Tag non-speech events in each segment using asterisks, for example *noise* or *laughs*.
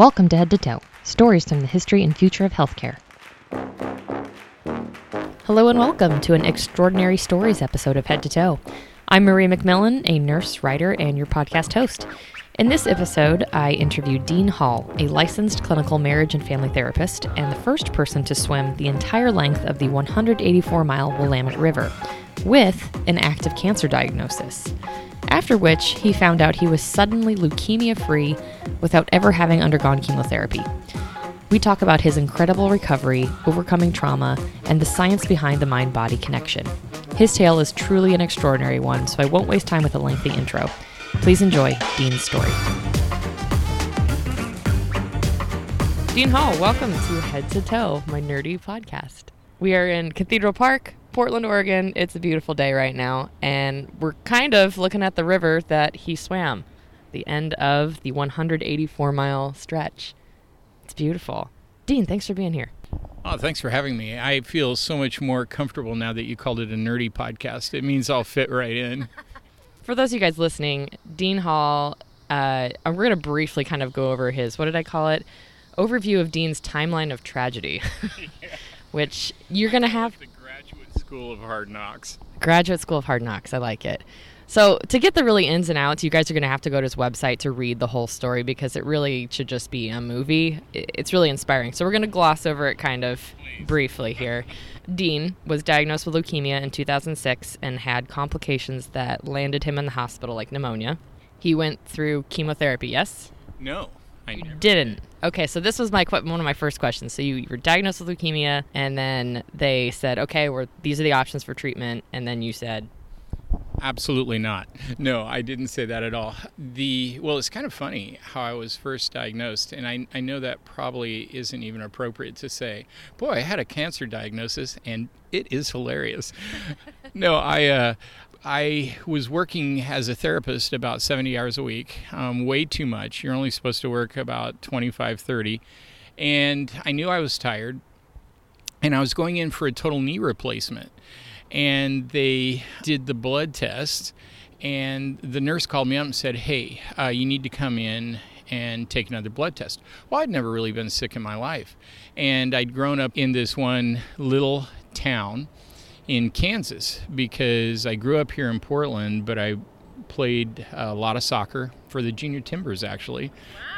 Welcome to Head to Toe Stories from the History and Future of Healthcare. Hello and welcome to an Extraordinary Stories episode of Head to Toe. I'm Marie McMillan, a nurse, writer, and your podcast host. In this episode, I interviewed Dean Hall, a licensed clinical marriage and family therapist, and the first person to swim the entire length of the 184 mile Willamette River with an active cancer diagnosis. After which, he found out he was suddenly leukemia free without ever having undergone chemotherapy. We talk about his incredible recovery, overcoming trauma, and the science behind the mind body connection. His tale is truly an extraordinary one, so I won't waste time with a lengthy intro. Please enjoy Dean's story. Dean Hall, welcome to Head to Toe, my nerdy podcast. We are in Cathedral Park, Portland, Oregon. It's a beautiful day right now, and we're kind of looking at the river that he swam, the end of the 184 mile stretch. It's beautiful. Dean, thanks for being here. Oh, thanks for having me. I feel so much more comfortable now that you called it a nerdy podcast. It means I'll fit right in. *laughs* For those of you guys listening, Dean Hall, uh, we're going to briefly kind of go over his, what did I call it? Overview of Dean's timeline of tragedy, *laughs* *laughs* yeah. which you're going to have. School of Hard Knocks. Graduate School of Hard Knocks. I like it. So, to get the really ins and outs, you guys are going to have to go to his website to read the whole story because it really should just be a movie. It's really inspiring. So, we're going to gloss over it kind of Please. briefly here. Dean was diagnosed with leukemia in 2006 and had complications that landed him in the hospital, like pneumonia. He went through chemotherapy, yes? No. You didn't. Okay, so this was my one of my first questions. So you, you were diagnosed with leukemia, and then they said, "Okay, we're, these are the options for treatment," and then you said, Absolutely not. *laughs* No, I didn't say that at all. The well, it's kind of funny how I was first diagnosed, and I, I know that probably isn't even appropriate to say. Boy, I had a cancer diagnosis, and it is hilarious. *laughs* no, I uh, I was working as a therapist about 70 hours a week, um, way too much. You're only supposed to work about 25, 30. And I knew I was tired, and I was going in for a total knee replacement and they did the blood test. And the nurse called me up and said, Hey, uh, you need to come in and take another blood test. Well, I'd never really been sick in my life. And I'd grown up in this one little town in Kansas because I grew up here in Portland, but I played a lot of soccer for the junior timbers actually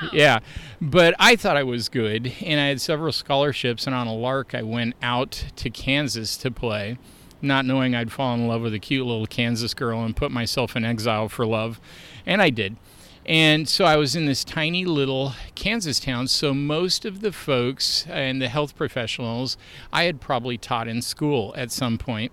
wow. yeah but i thought i was good and i had several scholarships and on a lark i went out to kansas to play not knowing I'd fall in love with a cute little Kansas girl and put myself in exile for love. And I did. And so I was in this tiny little Kansas town. So most of the folks and the health professionals I had probably taught in school at some point.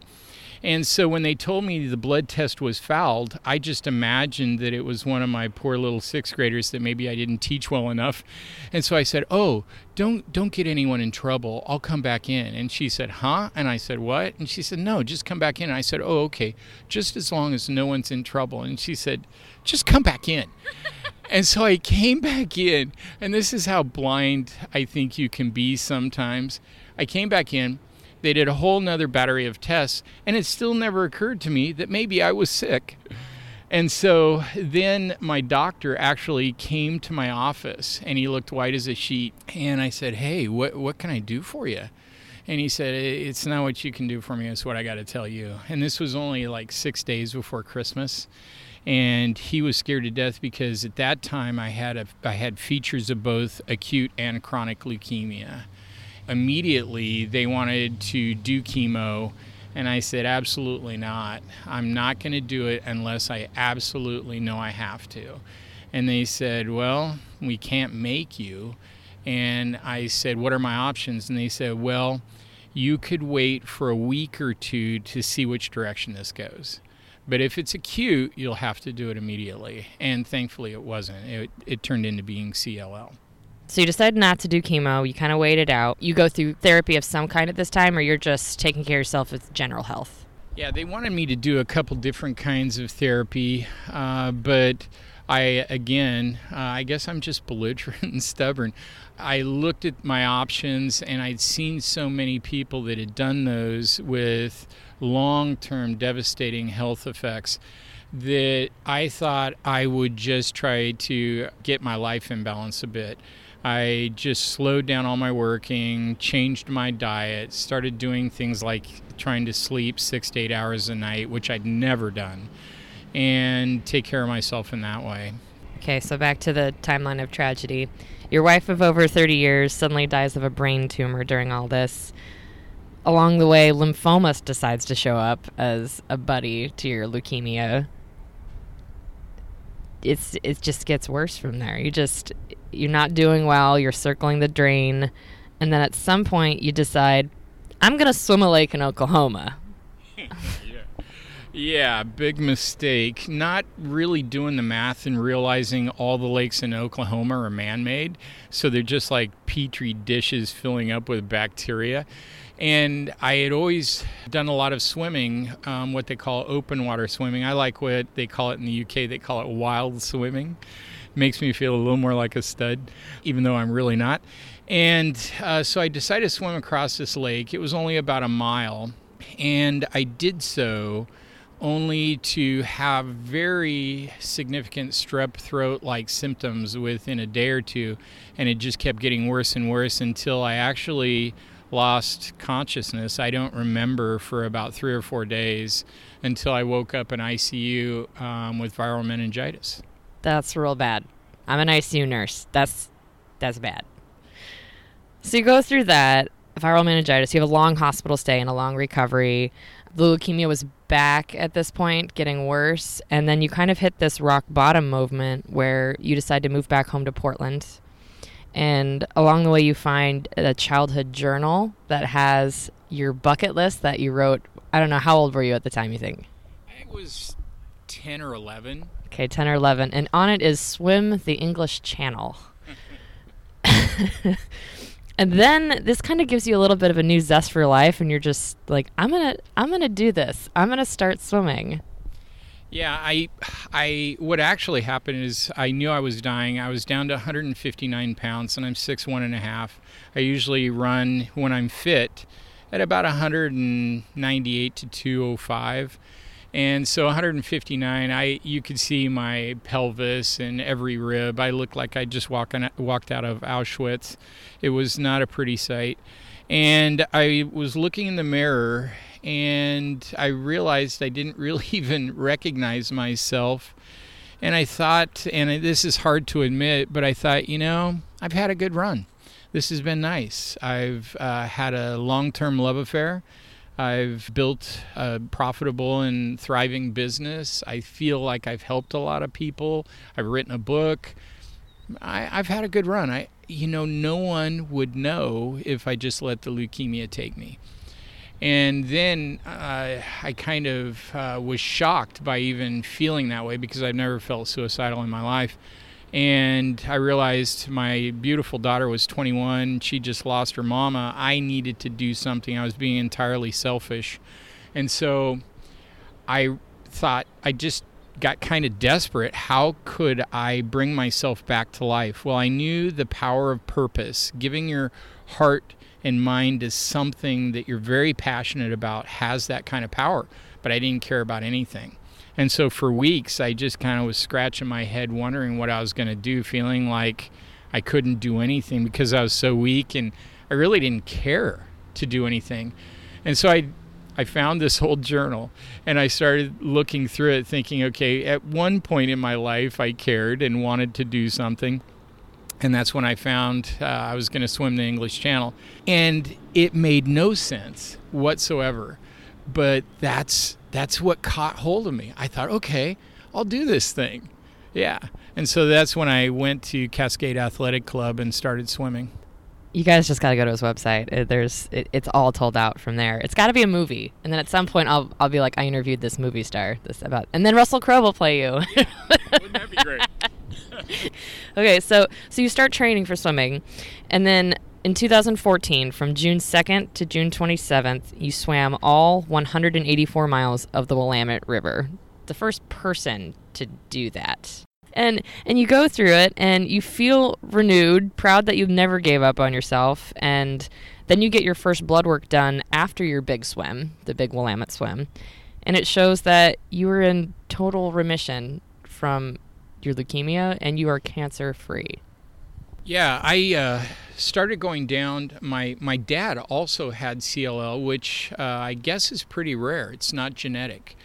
And so when they told me the blood test was fouled, I just imagined that it was one of my poor little sixth graders that maybe I didn't teach well enough. And so I said, "Oh, don't don't get anyone in trouble. I'll come back in." And she said, "Huh?" And I said, "What?" And she said, "No, just come back in." And I said, "Oh, okay. Just as long as no one's in trouble." And she said, "Just come back in." And so I came back in, and this is how blind I think you can be sometimes. I came back in, they did a whole nother battery of tests, and it still never occurred to me that maybe I was sick. And so then my doctor actually came to my office and he looked white as a sheet. And I said, Hey, what, what can I do for you? And he said, It's not what you can do for me, it's what I got to tell you. And this was only like six days before Christmas. And he was scared to death because at that time I had, a, I had features of both acute and chronic leukemia immediately they wanted to do chemo. And I said, absolutely not. I'm not going to do it unless I absolutely know I have to. And they said, well, we can't make you. And I said, what are my options? And they said, well, you could wait for a week or two to see which direction this goes. But if it's acute, you'll have to do it immediately. And thankfully, it wasn't. It, it turned into being CLL. So you decided not to do chemo. You kind of waited out. You go through therapy of some kind at this time, or you're just taking care of yourself with general health? Yeah, they wanted me to do a couple different kinds of therapy, uh, but I, again, uh, I guess I'm just *laughs* belligerent and stubborn. I looked at my options and I'd seen so many people that had done those with long term devastating health effects that I thought I would just try to get my life in balance a bit. I just slowed down all my working, changed my diet, started doing things like trying to sleep six to eight hours a night, which I'd never done, and take care of myself in that way. Okay, so back to the timeline of tragedy. Your wife of over 30 years suddenly dies of a brain tumor during all this. Along the way, lymphoma decides to show up as a buddy to your leukemia. It's it just gets worse from there. You just you're not doing well, you're circling the drain, and then at some point you decide I'm to swim a lake in Oklahoma. *laughs* Yeah, big mistake. Not really doing the math and realizing all the lakes in Oklahoma are man made. So they're just like petri dishes filling up with bacteria. And I had always done a lot of swimming, um, what they call open water swimming. I like what they call it in the UK, they call it wild swimming. Makes me feel a little more like a stud, even though I'm really not. And uh, so I decided to swim across this lake. It was only about a mile. And I did so only to have very significant strep throat like symptoms within a day or two. And it just kept getting worse and worse until I actually lost consciousness. I don't remember for about three or four days until I woke up in ICU um, with viral meningitis. That's real bad. I'm an ICU nurse. That's that's bad. So you go through that viral meningitis. You have a long hospital stay and a long recovery. The leukemia was back at this point, getting worse. And then you kind of hit this rock bottom movement where you decide to move back home to Portland. And along the way, you find a childhood journal that has your bucket list that you wrote. I don't know, how old were you at the time, you think? I was 10 or 11. Okay, 10 or 11. And on it is Swim the English Channel. *laughs* and then this kind of gives you a little bit of a new zest for life and you're just like i'm gonna i'm gonna do this i'm gonna start swimming yeah i i what actually happened is i knew i was dying. I was down to 159 pounds and i'm six one and a half. I usually run when i'm fit at about 198 to 205 and so 159 i you could see my pelvis and every rib. I looked like i just walking, walked out of auschwitz. It was not a pretty sight. And i was looking in the mirror and i realized i didn't *laughs* really even recognize myself and i thought and this is hard to admit but i thought you know i've had a good run this has been nice i've uh, had a long-term love affair I've built a profitable and thriving business. I feel like I've helped a lot of people. I've written a book. I, have had a good run. I, you know, no one would know if I just let the leukemia take me. And then uh, I kind of uh, was shocked by even feeling that way because I've never felt suicidal in my life and I realized my beautiful daughter was 21. She just lost her mama. I needed to do something. I was being entirely selfish. And so I thought, I just got kind of desperate. How could I bring myself back to life? Well, I knew the power of purpose. Giving your heart and mind to something that you're very passionate about has that kind of power, but I didn't care about anything. And so for weeks, I just kind of was scratching my head, wondering what I was going to do, feeling like I couldn't do anything because I was so weak and I really didn't care to do anything. And so I I found this old journal and I started looking through it thinking, okay, at one point in my life I cared and wanted to do something. And that's when I found uh, I was going to swim the English Channel. And it made no sense whatsoever. But that's that's what caught hold of me. I thought, okay, I'll do this thing. Yeah. And so that's when I went to Cascade Athletic Club and started swimming. You guys just got to go to his website. It, there's it, it's all told out from there. It's got to be a movie. And then at some point I'll I'll be like I interviewed this movie star this about and then Russell Crowe will play you. Wouldn't that be great? *laughs* *laughs* okay, so so you start training for swimming and then in 2014, from June 2nd to June 27th, you swam all 184 miles of the Willamette River. The first person to do that. And and you go through it and you feel renewed, proud that you never gave up on yourself, and then you get your first blood work done after your big swim, the big Willamette swim. and it shows that you were in total remission from your leukemia and you are cancer free. Yeah, I uh, started going down. My my dad also had CLL, which uh, I guess is pretty rare. It's not genetic,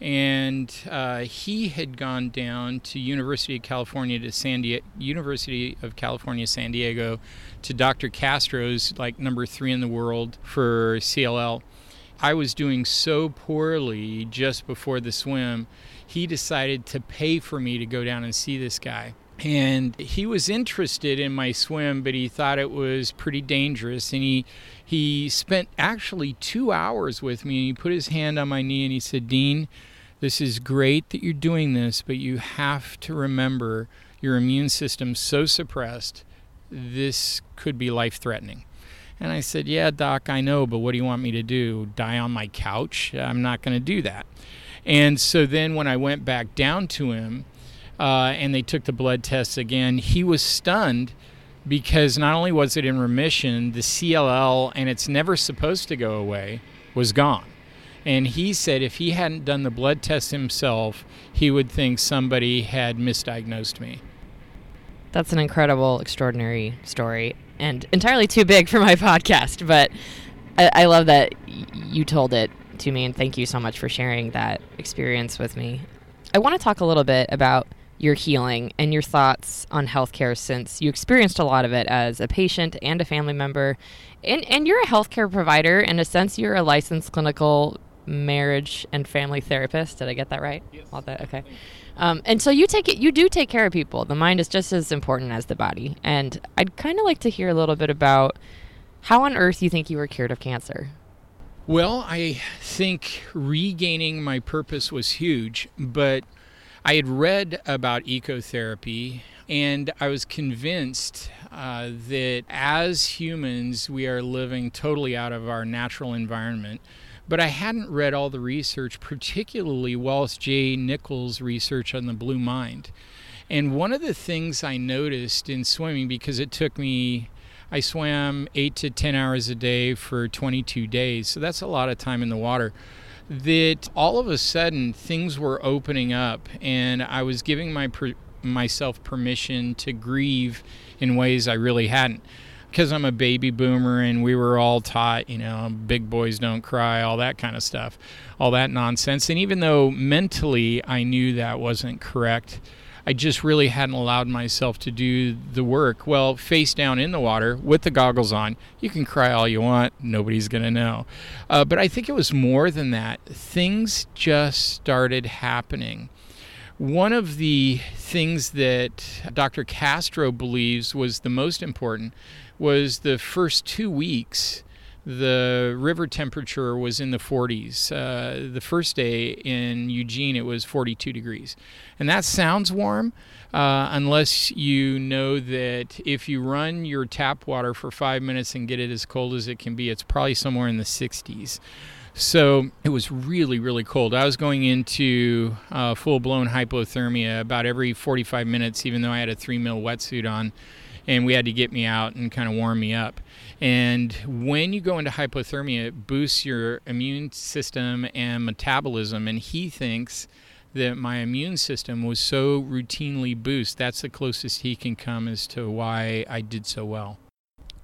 and uh, he had gone down to University of California to San Diego, University of California San Diego, to Dr. Castro's, like number three in the world for CLL. I was doing so poorly just before the swim, he decided to pay for me to go down and see this guy. And he was interested in my swim but he thought it was pretty dangerous. And he he spent actually 2 hours with me and he put his hand on my knee and he said Dean this is great that you're doing this but you have to remember your immune system's so suppressed this could be life threatening and I said yeah doc I know but what do you want me to do? Die on my couch? I'm not going to do that and so then when I went back down to him uh, and they took the blood tests again. He was stunned because not only was it in remission, the CLL, and it's never supposed to go away, was gone. And he said if he hadn't done the blood test himself, he would think somebody had misdiagnosed me. That's an incredible, extraordinary story, and entirely too big for my *laughs* podcast. But I, I love that y- you told it to me, and thank you so much for sharing that experience with me. I want to talk a little bit about your healing and your thoughts on healthcare since you experienced a lot of it as a patient and a family member. And, and you're a healthcare provider. In a sense, you're a licensed clinical marriage and family therapist. Did I get that right? Yes. All that okay. Um, and so you take it. You do take care of people. The mind is just as important as the body. And I'd kind of like to hear a little bit about how on earth you think you were cured of cancer. Well, I think regaining my purpose was huge, but I had read about ecotherapy and I was convinced uh, that as humans, we are living totally out of our natural environment. But I hadn't read all the research, particularly Wallace J. Nichols' research on the blue mind. And one of the things I noticed in swimming, because it took me, I swam eight to 10 hours a day for 22 days, so that's a lot of time in the water that all of a sudden things were opening up and I was giving my per- myself permission to grieve in ways I really hadn't because I'm a baby boomer and we were all taught, you know, big boys don't cry, all that kind of stuff, all that nonsense. And even though mentally I knew that wasn't correct, I just really hadn't allowed myself to do the work. Well, face down in the water with the goggles on, you can cry all you want, nobody's going to know. Uh, but I think it was more than that. Things just started happening. One of the things that Dr. Castro believes was the most important was the first two weeks the river temperature was in the 40s. Uh, the first day in Eugene, it was 42 degrees. And that sounds warm, uh, unless you know that if you run your tap water for five minutes and get it as cold as it can be, it's probably somewhere in the 60s. So it was really, really cold. I was going into uh, full blown hypothermia about every 45 minutes, even though I had a three mil wetsuit on, and we had to get me out and kind of warm me up. And when you go into hypothermia, it boosts your immune system and metabolism. And he thinks that my immune system was so routinely boosted. That's the closest he can come as to why I did so well.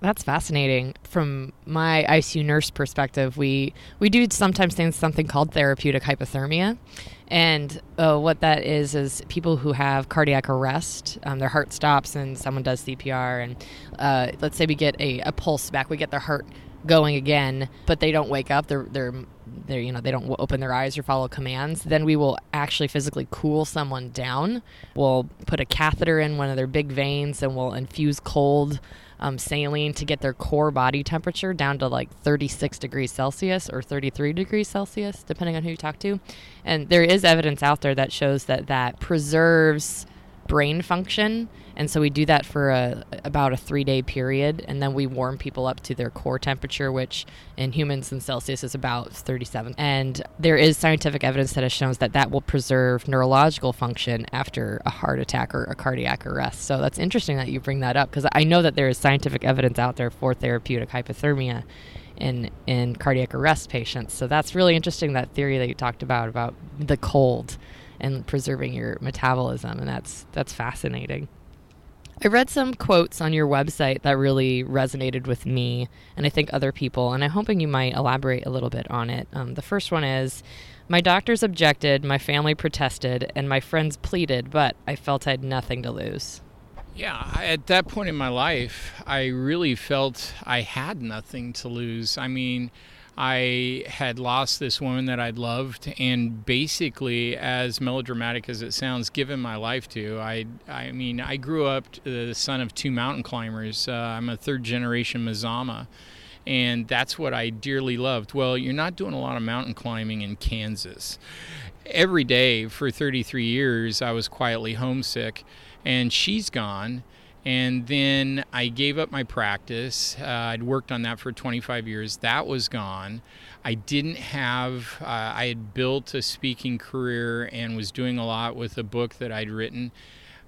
That's fascinating. From my ICU nurse perspective, we we do sometimes things something called therapeutic hypothermia, and uh, what that is is people who have cardiac arrest, um, their heart stops and someone does CPR, and uh, let's say we get a, a pulse back, we get their heart going again, but they don't wake up. They're they're they you know they don't open their eyes or follow commands. Then we will actually physically cool someone down. We'll put a catheter in one of their big veins and we'll infuse cold um, saline to get their core body temperature down to like 36 degrees Celsius or 33 degrees Celsius, depending on who you talk to. And there is evidence out there that shows that that preserves brain function. And so we do that for a, about a three day period. And then we warm people up to their core temperature, which in humans in Celsius is about 37. And there is scientific evidence that has shown that that will preserve neurological function after a heart attack or a cardiac arrest. So that's interesting that you bring that up because I know that there is scientific evidence out there for therapeutic hypothermia in in cardiac arrest patients. So that's really interesting that theory that you talked about about the cold and preserving your metabolism and that's that's fascinating. I read some quotes on your website that really resonated with me and I think other people, and I'm hoping you might elaborate a little bit on it. Um, the first one is My doctors objected, my family protested, and my friends pleaded, but I felt I had nothing to lose. Yeah, at that point in my life, I really felt I had nothing to lose. I mean, I had lost this woman that I'd loved, and basically, as melodramatic as it sounds, given my life to. I, I mean, I grew up the son of two mountain climbers. Uh, I'm a third generation Mazama, and that's what I dearly loved. Well, you're not doing a lot of mountain climbing in Kansas. Every day for 33 years, I was quietly homesick, and she's gone and then I gave up my practice. Uh, I'd worked on that for 25 years. That was gone. I didn't have, uh, I had built a speaking career and was doing a lot with a book that I'd written.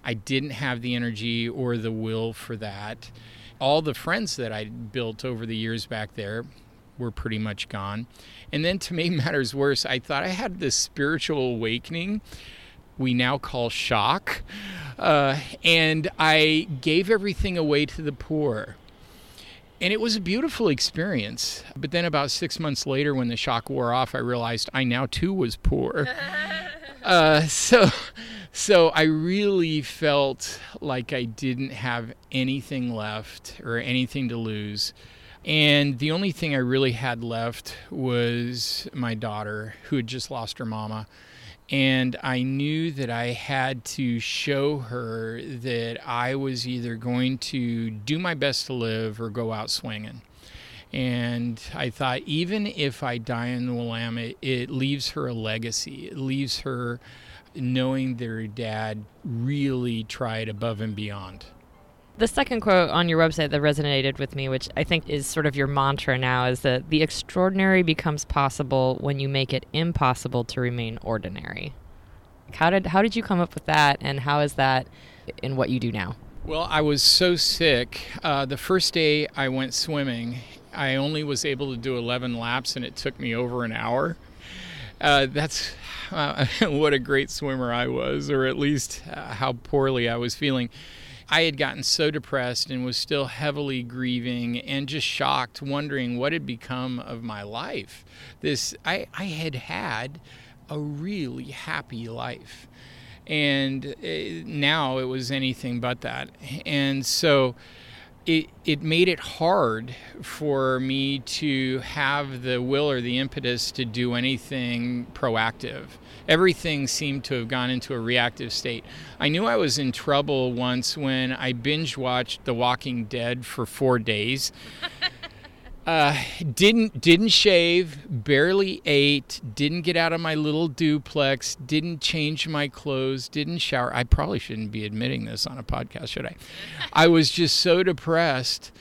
I didn't have the energy or the will for that. All the friends that I'd built over the years back there were pretty much gone. And then to make *laughs* matters worse, I thought I had this spiritual awakening we now call shock. Uh, and I gave everything away to the poor. And it was a beautiful experience. But then, about six months later, when the shock wore off, I realized I now too was poor. *laughs* uh, so, so I really felt like I didn't have anything left or anything to lose. And the only thing I really had left was my daughter, who had just lost her mama and I knew that I had to show her that I was either going to do my best to live or go out swinging. And I thought, even if I die in the Willamette, it leaves her a legacy. It leaves her knowing that her dad really tried above and beyond. The second quote on your website that resonated with me, which I think is sort of your mantra now, is that the extraordinary becomes possible when you make it impossible to remain ordinary. How did how did you come up with that, and how is that in what you do now? Well, I was so sick. Uh, the first day I went swimming, I only was able to do 11 laps, and it took me over an hour. Uh, that's uh, *laughs* what a great swimmer I was, or at least uh, how poorly I was feeling. I had gotten so depressed and was still heavily grieving and just shocked, wondering what had become of my life. This I, I had had a really happy life. And uh, now it was anything but that. And so it, it made it hard for me to have the will or the impetus to do anything proactive. Everything seemed to have gone into a reactive state. I knew I was in trouble once when I binge watched The Walking Dead for four days. *laughs* Uh, didn't didn't shave, barely ate, didn't get out of my little duplex, didn't change my clothes, didn't shower. I probably shouldn't be admitting this on a podcast, should I? I was just so depressed.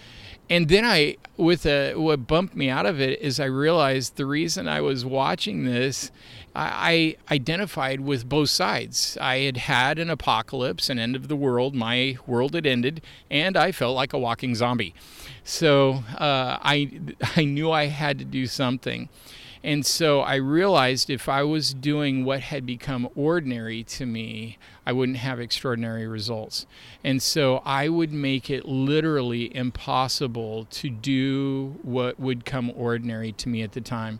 And then I, with a, what bumped me out of it is I realized the reason I was watching this, I, I identified with both sides. I had had an apocalypse, an end of the world. My world had ended, and I felt like a walking zombie. So uh, I, I knew I had to do something. And so I realized if I was doing what had become ordinary to me, I wouldn't have extraordinary results. And so I would make it literally impossible to do what would come ordinary to me at the time.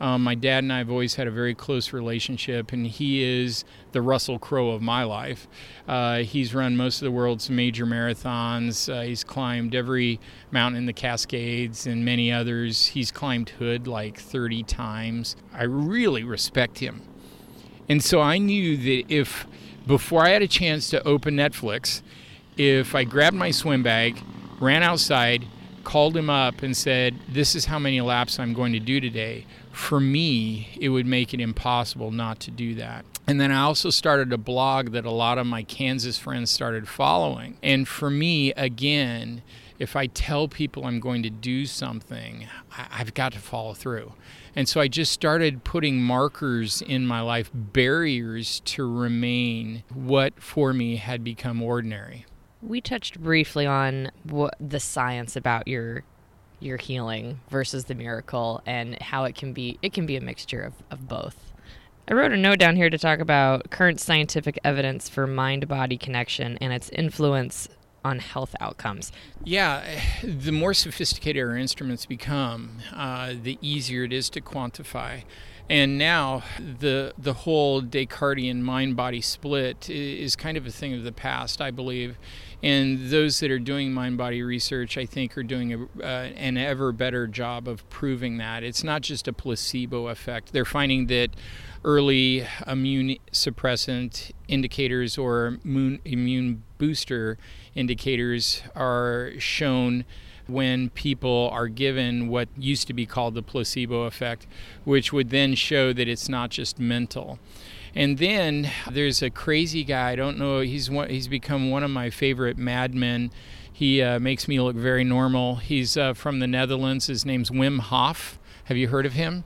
Um, my dad and I have always had a very close relationship, and he is the Russell Crowe of my life. Uh, he's run most of the world's major marathons. Uh, he's climbed every mountain in the Cascades and many others. He's climbed Hood like 30 times. I really respect him. And so I knew that if, before I had a chance to open Netflix, if I grabbed my swim bag, ran outside, called him up, and said, This is how many laps I'm going to do today, for me, it would make it impossible not to do that. And then I also started a blog that a lot of my Kansas friends started following. And for me, again, if I tell people I'm going to do something, I've got to follow through. And so I just started putting markers in my life, barriers to remain what for me had become ordinary. We touched briefly on what the science about your your healing versus the miracle and how it can be it can be a mixture of, of both. I wrote a note down here to talk about current scientific evidence for mind body connection and its influence on health outcomes. Yeah, *sighs* the more sophisticated our instruments become, uh, the easier it is to quantify. And now the the whole Descartesian mind body split is kind of a thing of the past, I believe. And those that are doing mind body research, I think, are doing a, uh, an ever better job of proving that. It's not just a placebo effect. They're finding that early immune suppressant indicators or immune, immune booster indicators are shown when people are given what used to be called the placebo effect, which would then show that it's not just mental. And then there's a crazy guy. I don't know. He's one, he's become one of my favorite madmen. He uh, makes me look very normal. He's uh, from the Netherlands. His name's Wim Hof. Have you heard of him?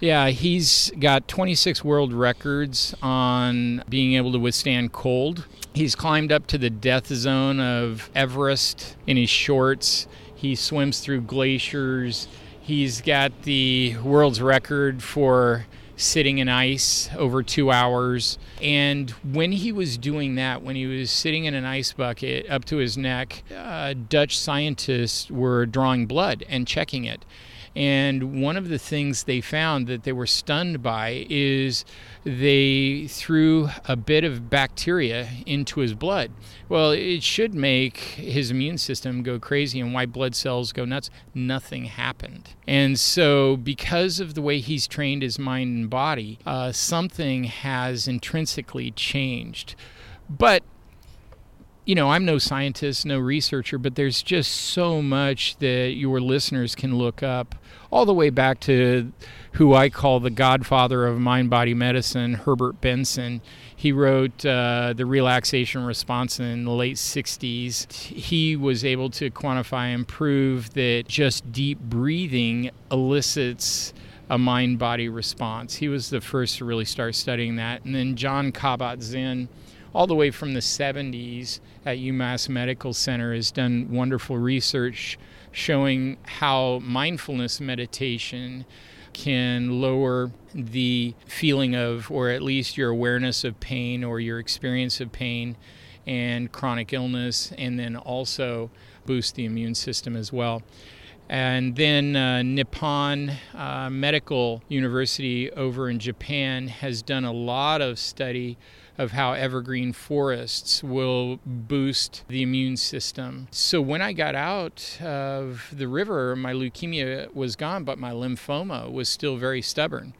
Yeah, he's got 26 world records on being able to withstand cold. He's climbed up to the death zone of Everest in his shorts. He swims through glaciers. He's got the world's record for sitting in ice over two hours. And when he was doing that, when he was sitting in an ice bucket up to his neck, uh, Dutch scientists were drawing blood and checking it. And one of the things they found that they were stunned by is they threw a bit of bacteria into his blood. Well, it should make his immune system go crazy and white blood cells go nuts. Nothing happened. And so, because of the way he's trained his mind and body, uh, something has intrinsically changed. But you know, I'm no scientist, no researcher, but there's just so much that your listeners can look up, all the way back to who I call the godfather of mind body medicine, Herbert Benson. He wrote uh, The Relaxation Response in the late 60s. He was able to quantify and prove that just deep breathing elicits a mind body response. He was the first to really start studying that. And then Jon Kabat Zinn all the way from the 70s at UMass Medical Center has done wonderful research showing how mindfulness meditation can lower the feeling of, or at least your awareness of pain or your experience of pain and chronic illness, and then also boost the immune system as well. And then uh, Nippon uh, Medical University over in Japan has done a lot of study of how evergreen forests will boost the immune system. So when I got out of the river, my leukemia was gone, but my lymphoma was still very stubborn.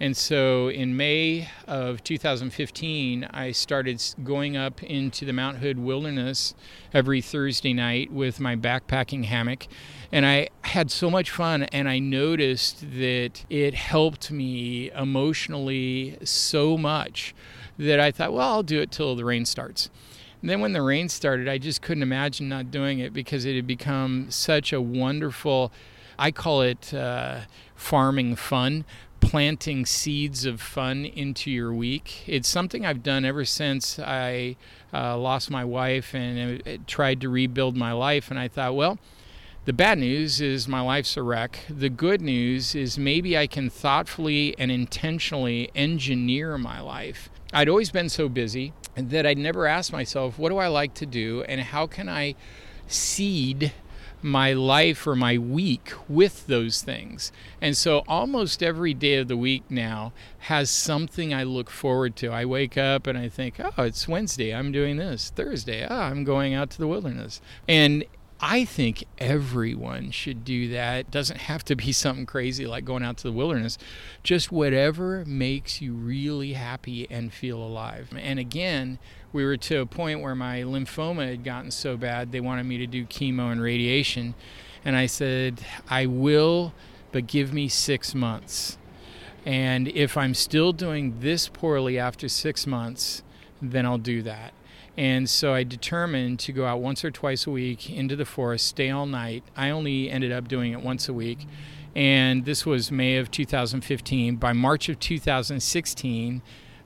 And so in May of 2015, I started going up into the Mount Hood wilderness every Thursday night with my backpacking hammock. And I had so much fun, and I noticed that it helped me emotionally so much that I thought, well, I'll do it till the rain starts. And then when the rain started, I just couldn't imagine not doing it because it had become such a wonderful, I call it uh, farming fun, planting seeds of fun into your week. It's something I've done ever since I uh, lost my wife and tried to rebuild my life. And I thought, well, the bad news is my life's a wreck. The good news is maybe I can thoughtfully and intentionally engineer my life I'd always been so busy that I'd never asked myself, what do I like to do and how can I seed my life or my week with those things. And so almost every day of the week now has something I look forward to. I wake up and I think, oh, it's Wednesday, I'm doing this. Thursday, oh, I'm going out to the wilderness. And I think everyone should do that. It doesn't have to be something crazy like going out to the wilderness. Just whatever makes you really happy and feel alive. And again, we were to a point where my lymphoma had gotten so bad they wanted me to do chemo and radiation. And I said, I will, but give me six months. And if I'm still doing this poorly after six months, then I'll do that. And so I determined to go out once or twice a week into the forest, stay all night. I only ended up doing it once a week. And this was May of 2015. By March of 2016,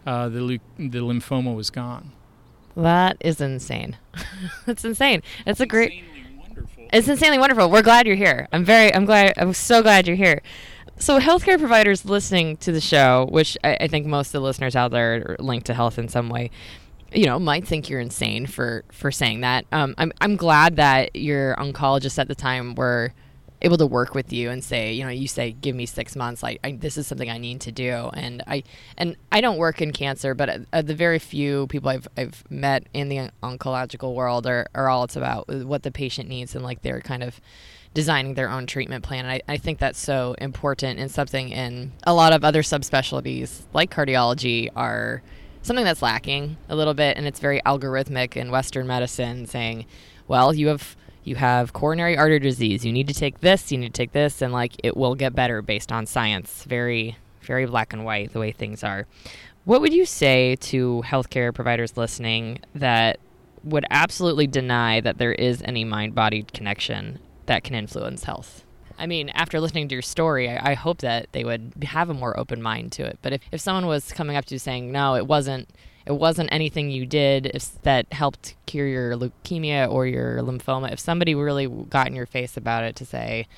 uh, the, the lymphoma was gone. That is insane. *laughs* That's insane. It's a great. It's insanely wonderful. We're glad you're here. I'm very. I'm glad. I'm so glad you're here. So, healthcare providers listening to the show, which I, I think most of the listeners out there are linked to health in some way, you know, might think you're insane for for saying that. Um, I'm I'm glad that your oncologists at the time were able to work with you and say, you know, you say, give me six months. Like, I, this is something I need to do. And I, and I don't work in cancer, but uh, the very few people I've, I've met in the oncological world are, are all it's about what the patient needs and like they're kind of designing their own treatment plan. And I, I think that's so important and something in a lot of other subspecialties like cardiology are something that's lacking a little bit. And it's very algorithmic in Western medicine saying, well, you have you have coronary artery disease. You need to take this, you need to take this, and like it will get better based on science. Very, very black and white the way things are. What would you say to healthcare providers listening that would absolutely deny that there is any mind body connection that can influence health? I mean, after listening to your story, I, I, hope that they would have a more open mind to it. But if, if someone was coming up to you saying, no, it wasn't it wasn't anything you did if, that helped cure your leukemia or your lymphoma, if somebody really got in your face about it to say,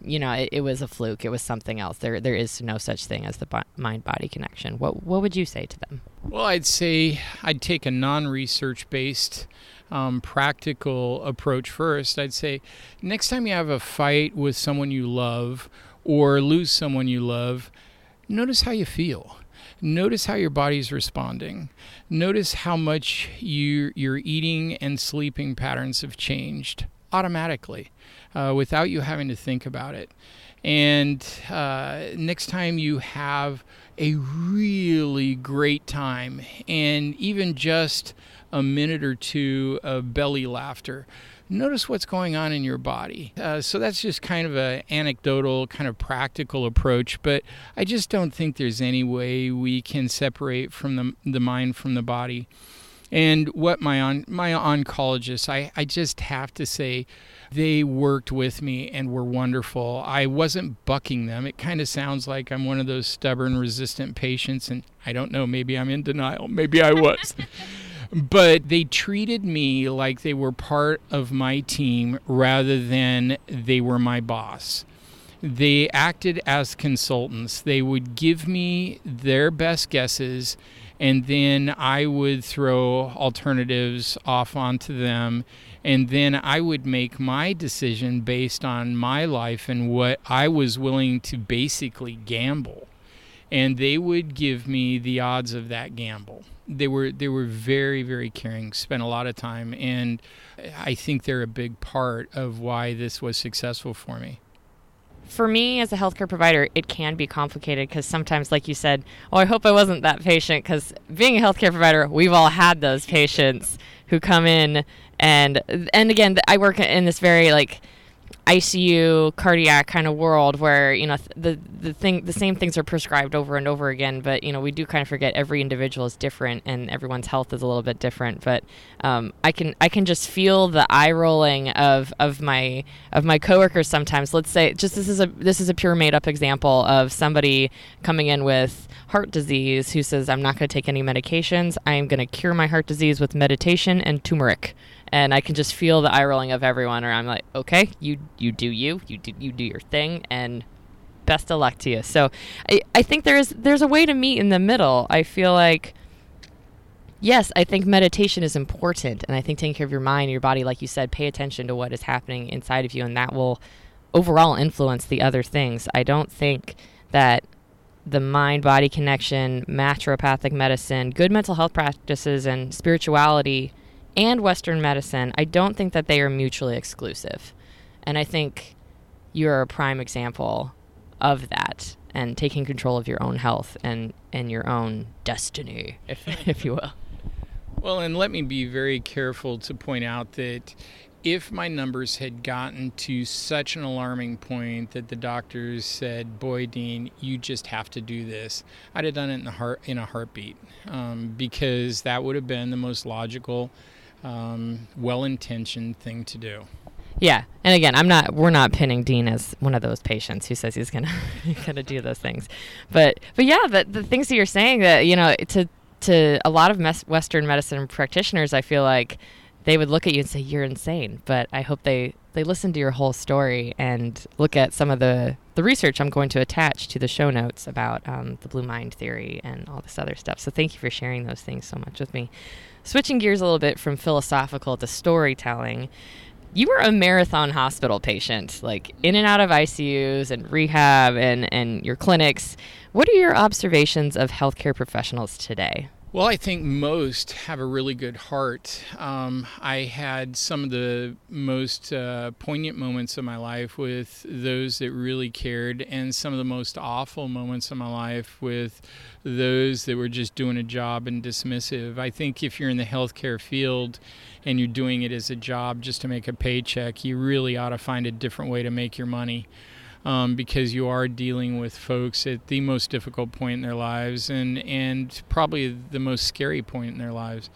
you know, it, it was a fluke, it was something else. There, there is no such thing as the mind-body connection. What, what would you say to them? Well, I'd say I'd take a non-research based um, practical approach first. I'd say next time you have a fight with someone you love or lose someone you love, notice how you feel notice how your body's responding. Notice how much you, your eating and sleeping patterns have changed automatically uh, without you having to think about it. And uh, next time you have a really great time and even just a minute or two of belly laughter, notice what's going on in your body. Uh, so that's just kind of an anecdotal, kind of practical approach, but I just don't think there's any way we can separate from the, the mind from the body. And what my on, my oncologists, I, I just have to say, they worked with me and were wonderful. I wasn't bucking them. It kind of sounds like I'm one of those stubborn, resistant patients, and I don't know, maybe I'm in denial. Maybe I was. *laughs* but they treated me like they were part of my team rather than they were my boss. They acted as consultants. They would give me their best guesses, and then I would throw alternatives off onto them. And then I would make my decision based on my life and what I was willing to basically gamble. And they would give me the odds of that gamble they were they were very very caring spent a lot of time and i think they're a big part of why this was successful for me. For me as a healthcare provider it can be complicated because sometimes like you said oh i hope i wasn't that patient because being a healthcare provider we've all had those patients who come in and and again i work in this very like ICU cardiac kind of world where you know the the thing the same things are prescribed over and over again, but you know we do kind of forget every individual is different and everyone's health is a little bit different. But um, I can I can just feel the eye rolling of of my of my coworkers sometimes. Let's say just this is a this is a pure made up example of somebody coming in with heart disease who says I'm not going to take any medications. I am going to cure my heart disease with meditation and turmeric and I can just feel the eye rolling of everyone. Or I'm like, okay, you you do you, you do you do your thing, and best of luck to you. So I I think there's there's a way to meet in the middle. I feel like. Yes, I think meditation is important, and I think taking care of your mind, and your body, like you said, pay attention to what is happening inside of you, and that will overall influence the other things. I don't think that the mind body connection, naturopathic medicine, good mental health practices, and spirituality and Western medicine, I don't think that they are mutually exclusive. And I think you're a prime example of that and taking control of your own health and, and your own destiny, if, *laughs* if you will. Well, and let me be very careful to point out that if my numbers had gotten to such an alarming point that the doctors said, "Boy, Dean, you just have to do this," I'd have done it in a heart in a heartbeat, um, because that would have been the most logical, um, well-intentioned thing to do. Yeah, and again, I'm not. We're not pinning Dean as one of those patients who says he's gonna *laughs* gonna do those things, but but yeah, the the things that you're saying that you know to to a lot of mes- Western medicine practitioners, I feel like they would look at you and say you're insane. But I hope they they listen to your whole story and look at some of the the research I'm going to attach to the show notes about um, the blue mind theory and all this other stuff. So thank you for sharing those things so much with me. Switching gears a little bit from philosophical to storytelling. You were a marathon hospital patient, like in and out of ICUs and rehab and, and your clinics. What are your observations of healthcare professionals today? Well, I think most have a really good heart. Um, I had some of the most uh, poignant moments of my life with those that really cared, and some of the most awful moments of my life with those that were just doing a job and dismissive. I think if you're in the healthcare field and you're doing it as a job just to make a paycheck, you really ought to find a different way to make your money um, because you are dealing with folks at the most difficult point in their lives and, and probably the most scary point in their lives.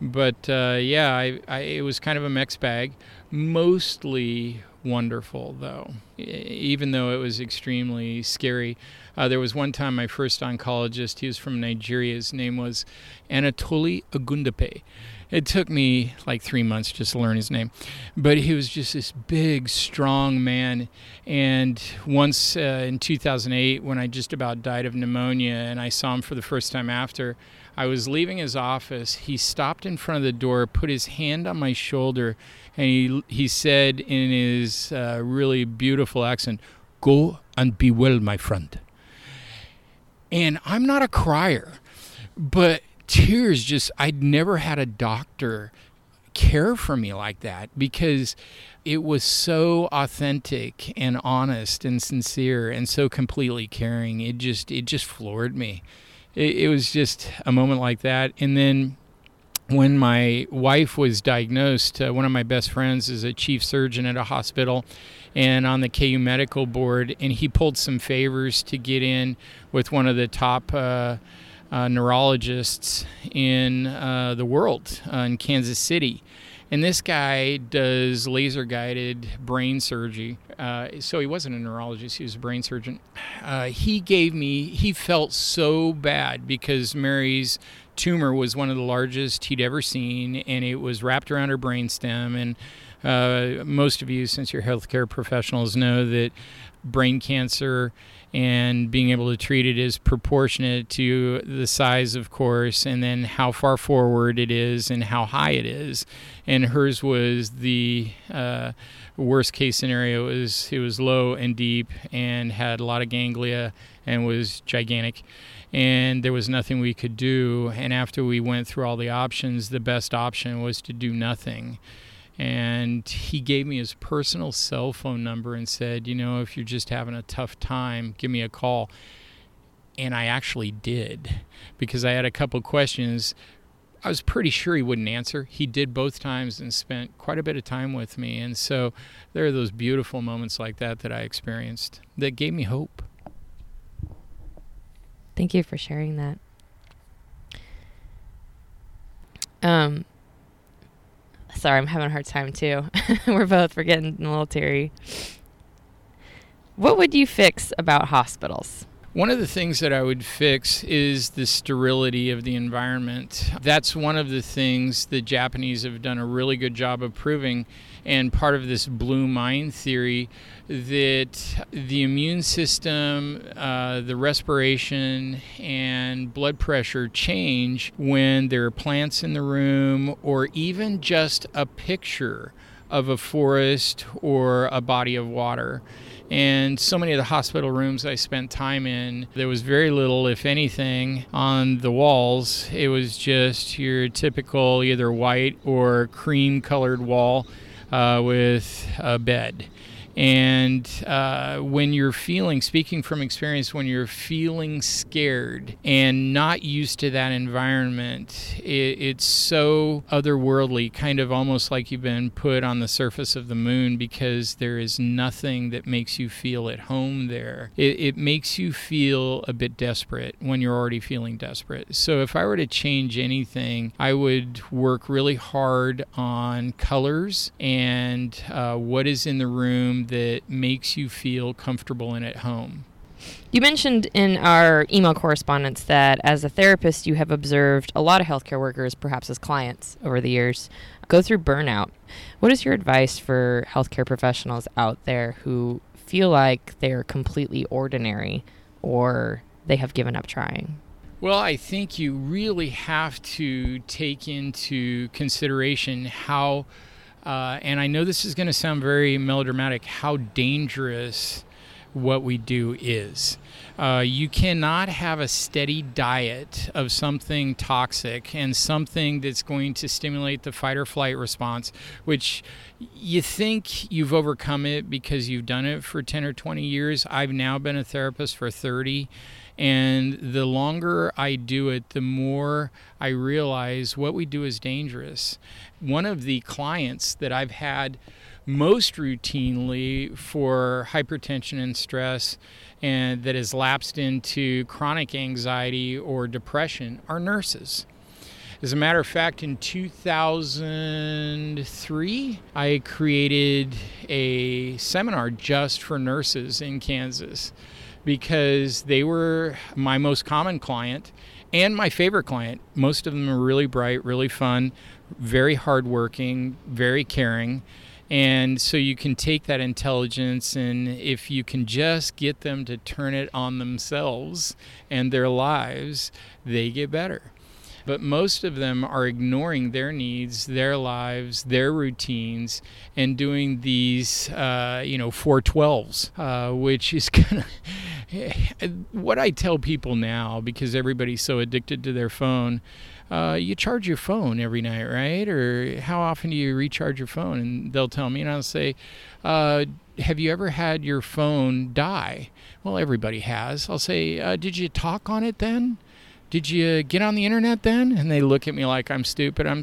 But uh, yeah, I, I, it was kind of a mixed bag. Mostly wonderful, though, even though it was extremely scary. Uh, there was one time my first oncologist, he was from Nigeria, his name was Anatoly Ogundepe it took me like three months just to learn his name. But he was just this big, strong man. And once uh, in 2008, when I just about died of pneumonia and I saw him for the first time after, I was leaving his office. He stopped in front of the door, put his hand on my shoulder, and he, he said in his uh, really beautiful accent, Go and be well, my friend. And I'm not a crier, but tears just I'd never had a doctor care for me like that because it was so authentic and honest and sincere and so completely caring. It just it just floored me. It, it was just a moment like that. And then when my wife was diagnosed, uh, one of my best friends is a chief surgeon at a hospital and on the KU medical board, and he pulled some favors to get in with one of the top uh, uh, neurologists in uh, the world uh, in Kansas City. And this guy does laser guided brain surgery. Uh, so he wasn't a neurologist, he was a brain surgeon. Uh, he gave me, he felt so bad because Mary's tumor was one of the largest he'd ever seen, and it was wrapped around her brainstem. And uh, most of you, since you're healthcare professionals, know that brain cancer and being able to treat it is proportionate to the size, of course, and then how far forward it is and how high it is. And hers was the uh, worst case scenario. Was it was low and deep and had a lot of ganglia and was gigantic. And there was nothing we could do. And after we went through all the options, the best option was to do nothing and he gave me his personal cell phone number and said, you know, if you're just having a tough time, give me a call. And I actually did because I had a couple questions. I was pretty sure he wouldn't answer. He did both times and spent quite a bit of time with me. And so there are those beautiful moments like that that I experienced that gave me hope. Thank you for sharing that. Um, Sorry, I'm having a hard time too. *laughs* we're both we're getting a little teary. What would you fix about hospitals? One of the things that I would fix is the sterility of the environment. That's one of the things the Japanese have done a really good job of proving and part of this blue mind theory that the immune system, uh, the respiration, and blood pressure change when there are plants in the room or even just a picture of a forest or a body of water. And so many of the hospital rooms I spent time in, there was very little, if anything, on the walls. It was just your typical either white or cream colored wall uh, with a bed. And uh, when you're feeling, speaking from experience, when you're feeling scared and not used to that environment, it, it's so otherworldly, kind of almost like you've been put on the surface of the moon because there is nothing that makes you feel at home there. It, it makes you feel a bit desperate when you're already feeling desperate. So if I were to change anything, I would work really hard on colors and uh, what is in the room that makes you feel comfortable and at home. You mentioned in our email correspondence that as a therapist, you have observed a lot of healthcare workers, perhaps as clients over the years, go through burnout. What is your advice for healthcare professionals out there who feel like they're completely ordinary or they have given up trying? Well, I think you really have to take into consideration how uh, and I know this is going to sound very melodramatic, how dangerous what we do is. Uh, you cannot have a steady diet of something toxic and something that's going to stimulate the fight or flight response, which you think you've overcome it because you've done it for 10 or 20 years. I've now been a therapist for 30 and the longer I do it, the more I realize what we do is dangerous. One of the clients that I've had most routinely for hypertension and stress and that has lapsed into chronic anxiety or depression are nurses. As a matter of fact, in 2003, I created a seminar just for nurses in Kansas because they were my most common client and my favorite client. Most of them are really bright, really fun, very hardworking, very caring. And so you can take that intelligence, and if you can just get them to turn it on themselves and their lives, they get better but most of them are ignoring their needs, their lives, their routines, and doing these, uh, you know, 412s, uh, which is *laughs* kind of what I tell people now because everybody's so addicted to their phone. Uh, you charge your phone every night, right? Or how often do you recharge your phone? And they'll tell me, and I'll say, uh, Have you ever had your phone die? Well, everybody has. I'll say, uh, Did you talk on it then? Did you get on the internet then? And they look at me like I'm stupid. I'm.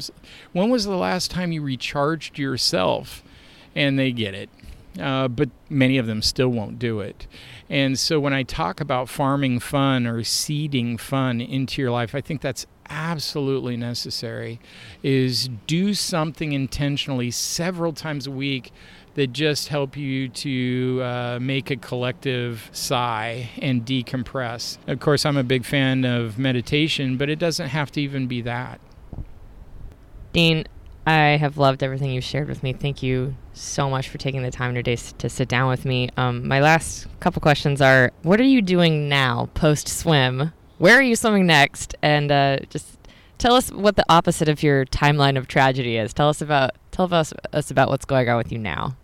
When was the last time you recharged yourself? And they get it. Uh, but many of them still won't do it. And so when I talk about farming fun or seeding fun into your life, I think that's absolutely necessary is do something intentionally several times a week that just help you to uh, make a collective sigh and decompress. Of course, I'm a big fan of meditation, but it doesn't have to even be that. Dean, I have loved everything you've shared with me. Thank you so much for taking the time today to sit down with me. Um, my last couple questions are What are you doing now post swim? Where are you swimming next? And uh, just tell us what the opposite of your timeline of tragedy is. Tell us about tell us, us about what's going on with you now.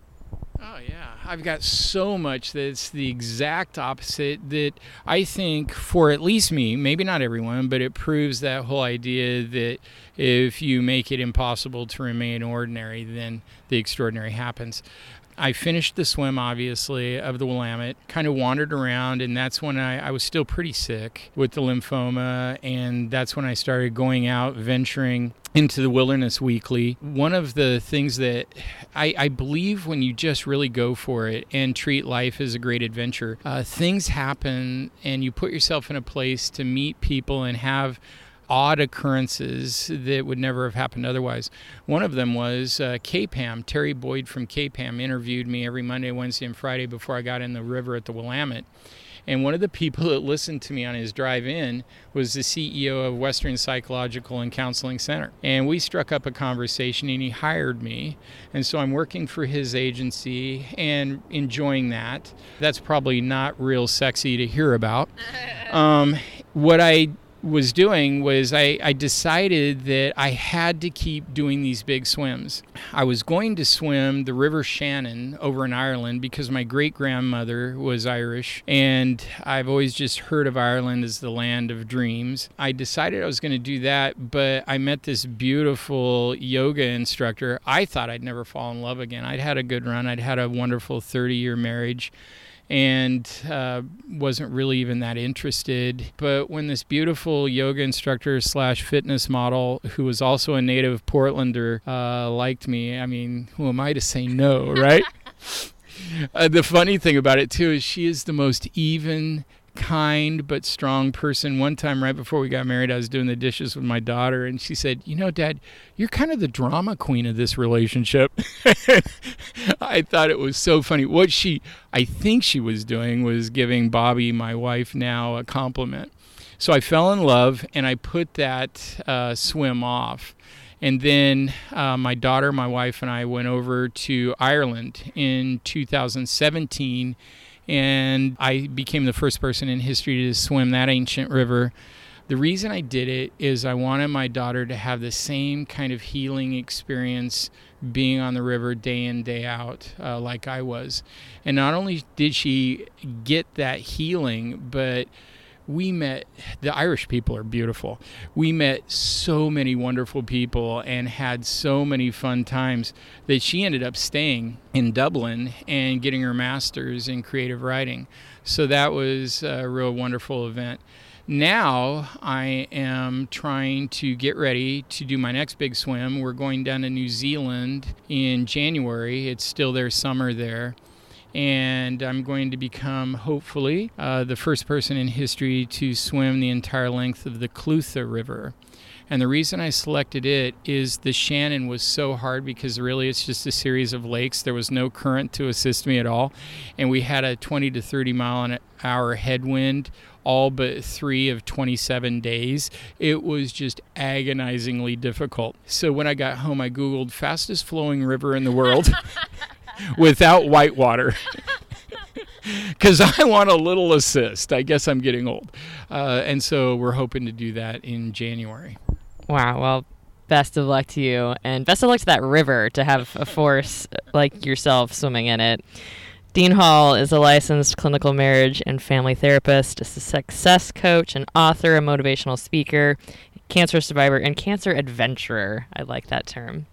Oh, yeah. I've got so much that's the exact opposite that I think, for at least me, maybe not everyone, but it proves that whole idea that if you make it impossible to remain ordinary, then the extraordinary happens. I finished the swim, obviously, of the Willamette, kind of wandered around, and that's when I, I was still pretty sick with the lymphoma. And that's when I started going out, venturing into the wilderness weekly. One of the things that I, I, believe when you just really go for it and treat life as a great adventure, uh, things happen and you put yourself in a place to meet people and have odd occurrences that would never have happened otherwise. One of them was uh, KPAM. Terry Boyd from KPAM interviewed me every Monday, Wednesday, and Friday before I got in the river at the Willamette. And one of the people *laughs* that listened to me on his drive in was the CEO of Western Psychological and Counseling Center. And we struck up a conversation and he hired me. And so I'm working for his agency and enjoying that. That's probably not real sexy to hear about. *laughs* Um, what I was doing was I, I decided that I had to keep doing these big swims. I was going to swim the River Shannon over in Ireland because my great grandmother was Irish, and I've always just heard of Ireland as the land of dreams. I decided I was going to do that, but I met this beautiful yoga instructor. I thought I'd never fall in love again. I'd had a good run, I'd had a wonderful 30 year marriage and uh, wasn't really even that interested. But when this beautiful yoga instructor slash fitness model, who was also a native Portlander, uh, liked me, I mean, who am I to say no, right? *laughs* uh, the funny thing about it too is she is the most even kind but strong person. One time, right before we got married, I was doing the dishes with my daughter, and she said, You know, Dad, you're kind of the drama queen of this relationship. *laughs* I thought it was so funny. What she, I think she was doing, was giving Bobby, my wife now, a compliment. So I fell in love and I put that uh, swim off. And then uh, my daughter, my wife, and I went over to Ireland in 2017 and I became the first person in history to swim that ancient river. The reason I did it is I wanted my daughter to have the same kind of healing experience being on the river day in, day out, uh, like I was. And not only did she get that healing, but we met the Irish people are beautiful. We met so many wonderful people and had so many fun times that she ended up staying in Dublin and getting her master's in creative writing. So that was a real wonderful event. Now I am trying to get ready to do my next big swim. We're going down to New Zealand in January. It's still their summer there and I'm going to become, hopefully, uh, the first person in history to swim the entire length of the Clutha River. And the reason I selected it is the Shannon was so hard because really it's just a series of lakes. There was no current to assist me at all. And we had a 20 to 30 mile an hour headwind all but three of 27 days. It was just agonizingly difficult. So when I got home, I Googled fastest flowing river in the world. *laughs* *laughs* without whitewater. *laughs* Because I want a little assist. I guess I'm getting old. Uh, and so we're hoping to do that in January. Wow. Well, best of luck to you. And best of luck to that river to have a force like yourself swimming in it. Dean Hall is a licensed clinical marriage and family therapist, a success coach, an author, a motivational speaker, cancer survivor, and cancer adventurer. I like that term.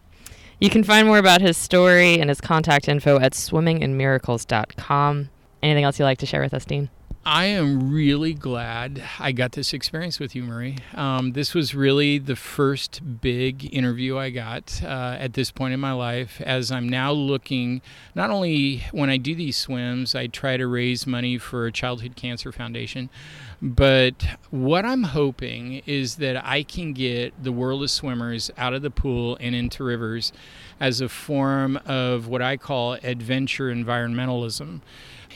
You can find more about his story and his contact info at swimmingandmiracles.com. Anything else you'd like to share with us, Dean? I am really glad I got this experience with you, Marie. Um, this was really the first big interview I got uh, at this point in my life. As I'm now looking, not only when I do these swims, I try to raise money for a childhood cancer foundation, but what I'm hoping is that I can get the world of swimmers out of the pool and into rivers as a form of what I call adventure environmentalism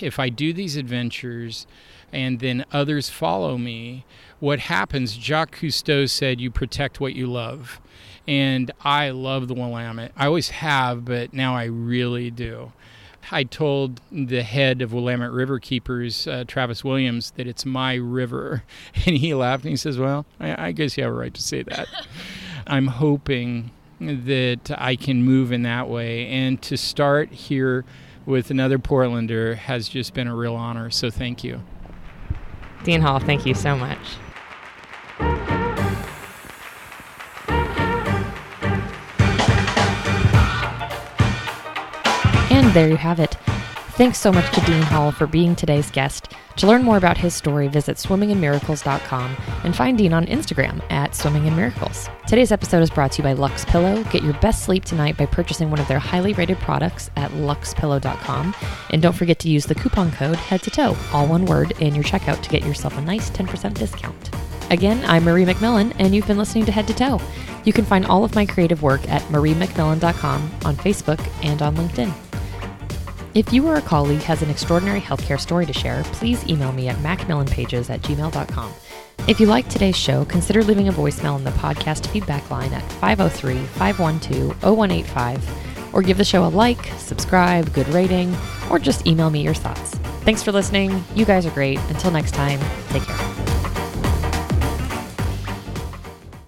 if I do these adventures and then others follow me, what happens, Jacques Cousteau said, you protect what you love. And I love the Willamette. I always have, but now I really do. I told the head of Willamette River Keepers, uh, Travis Williams, that it's my river. *laughs* And he laughed and he says, Well, I, I guess you have a right to say that. *laughs* I'm hoping that I can move in that way and to start here with another Portlander has just been a real honor. So thank you. Dean Hall, thank you so much. There you have it. Thanks so much to Dean Hall for being today's guest. To learn more about his story, visit swimmingandmiracles.com and find Dean on Instagram at swimmingandmiracles. Today's episode is brought to you by Lux Pillow. Get your best sleep tonight by purchasing one of their highly rated products at luxpillow.com. And don't forget to use the coupon code head to toe, all one word, in your checkout to get yourself a nice 10% discount. Again, I'm Marie McMillan, and you've been listening to Head to Toe. You can find all of my creative work at mariemcmillan.com on Facebook and on LinkedIn. If you or a colleague has an extraordinary healthcare story to share, please email me at macmillanpages at gmail.com. If you liked today's show, consider leaving a voicemail in the podcast feedback line at 503 512 0185, or give the show a like, subscribe, good rating, or just email me your thoughts. Thanks for listening. You guys are great. Until next time, take care.